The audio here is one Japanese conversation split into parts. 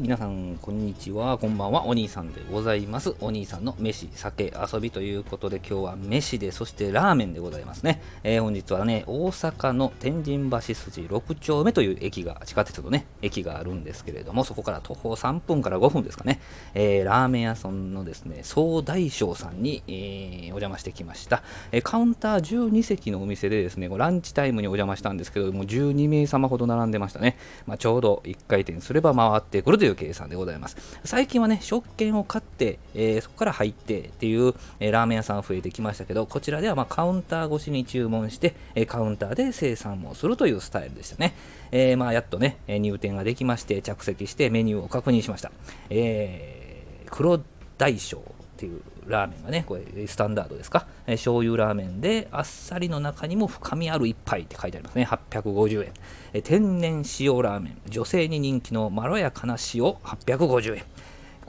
い、皆さん、こんにちは。こんばんは。お兄さんでございます。お兄さんの飯、酒、遊びということで、今日は飯で、そしてラーメンでございますね。えー、本日はね、大阪の天神橋筋6丁目という駅が、地下鉄のね、駅があるんですけれども、そこから徒歩3分から5分ですかね、えー、ラーメン屋さんのですね、総大将さんに、えー、お邪魔してきました。えー、カウンター12席のお店でですね、ランチタイムにお邪魔したんですけども、12名様ほど並んでましたね。まあ、ちょうど1回転すれば回ってくるといういう計算でございます。最近はね、食券を買って、えー、そこから入ってっていう、えー、ラーメン屋さん増えてきましたけど、こちらではまカウンター越しに注文して、えカウンターで生産もするというスタイルでしたね。えまあ、やっとね、入店ができまして、着席してメニューを確認しました。え黒大将っていうラーメンがね、これスタンダードですか、えー、醤油ラーメンであっさりの中にも深みある一杯って書いてありますね。850円。えー、天然塩ラーメン、女性に人気のまろやかな塩850円。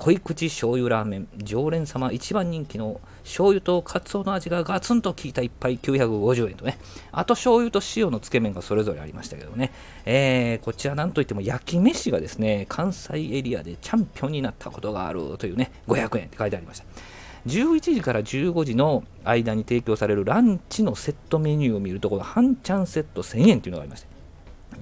濃い口醤油ラーメン、常連様一番人気の醤油とカツオの味がガツンと効いた一杯950円とね、あと醤油と塩のつけ麺がそれぞれありましたけどね、えー、こちらなんといっても焼き飯がですね、関西エリアでチャンピオンになったことがあるというね、500円って書いてありました。11時から15時の間に提供されるランチのセットメニューを見ると、この半チャンセット1000円というのがありまして、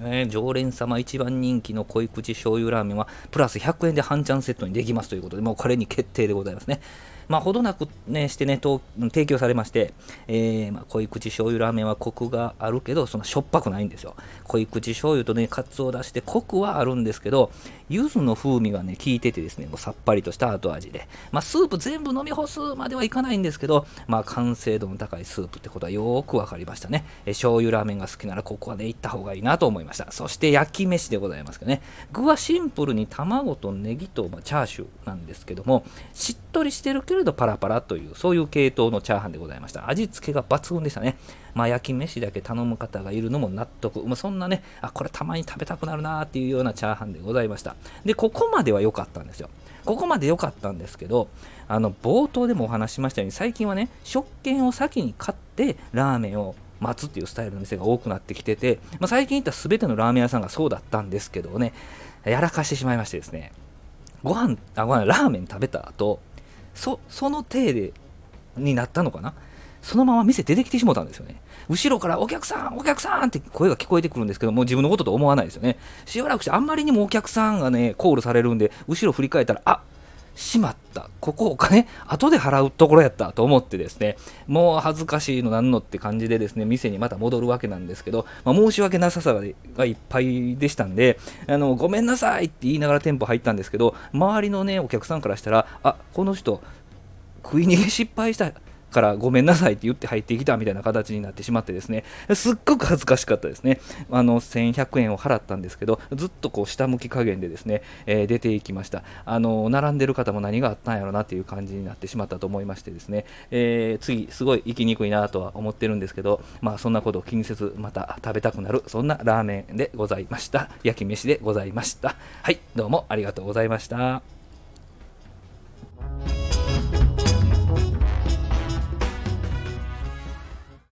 えー、常連様一番人気の濃い口醤油ラーメンはプラス100円で半チャンセットにできますということで、もうこれに決定でございますね。まあ、ほどなく、ね、してね、提供されまして、えー、まあ、濃い口醤油ラーメンはコクがあるけど、そのしょっぱくないんですよ。濃い口醤油とね、カツを出して、コクはあるんですけど、柚子の風味がね、効いててですね、もうさっぱりとした後味で、まあ、スープ全部飲み干すまではいかないんですけど、まあ、完成度の高いスープってことはよーくわかりましたね。えー、醤油ラーメンが好きなら、ここはね、行った方がいいなと思いました。そして焼き飯でございますけどね、具はシンプルに卵とネギと、まあ、チャーシューなんですけども、しっとりしてるけどれどパラパラというそういう系統のチャーハンでございました。味付けが抜群でしたね。まあ焼き飯だけ頼む方がいるのも納得、まあ、そんなねあこれたまに食べたくなるなっていうようなチャーハンでございました。でここまでは良かったんですよ。ここまで良かったんですけどあの冒頭でもお話ししましたように最近はね食券を先に買ってラーメンを待つっていうスタイルの店が多くなってきてて、まあ、最近行った全てのラーメン屋さんがそうだったんですけどねやらかしてしまいましてですねご飯あご飯ラーメン食べた後その体でになったのかな？そのまま店出てきてしまったんですよね。後ろからお客さん、お客さんって声が聞こえてくるんですけど、もう自分のことと思わないですよね。しばらくしてあんまりにもお客さんがね、コールされるんで、後ろ振り返ったら、あしまった。ここお金後で払うところやったと思ってですね、もう恥ずかしいのなんのって感じでですね、店にまた戻るわけなんですけど、まあ、申し訳なささがいっぱいでしたんで、あの、ごめんなさいって言いながら店舗入ったんですけど、周りのね、お客さんからしたら、あ、この人、食い逃げ失敗したからごめんなさいって言って入ってきたみたいな形になってしまってですね、すっごく恥ずかしかったですね。あの、1100円を払ったんですけど、ずっとこう下向き加減でですね、えー、出ていきました。あの、並んでる方も何があったんやろなっていう感じになってしまったと思いましてですね、えー、次、すごい行きにくいなとは思ってるんですけど、まあそんなことを気にせず、また食べたくなる、そんなラーメンでございました。焼き飯でございました。はい、どうもありがとうございました。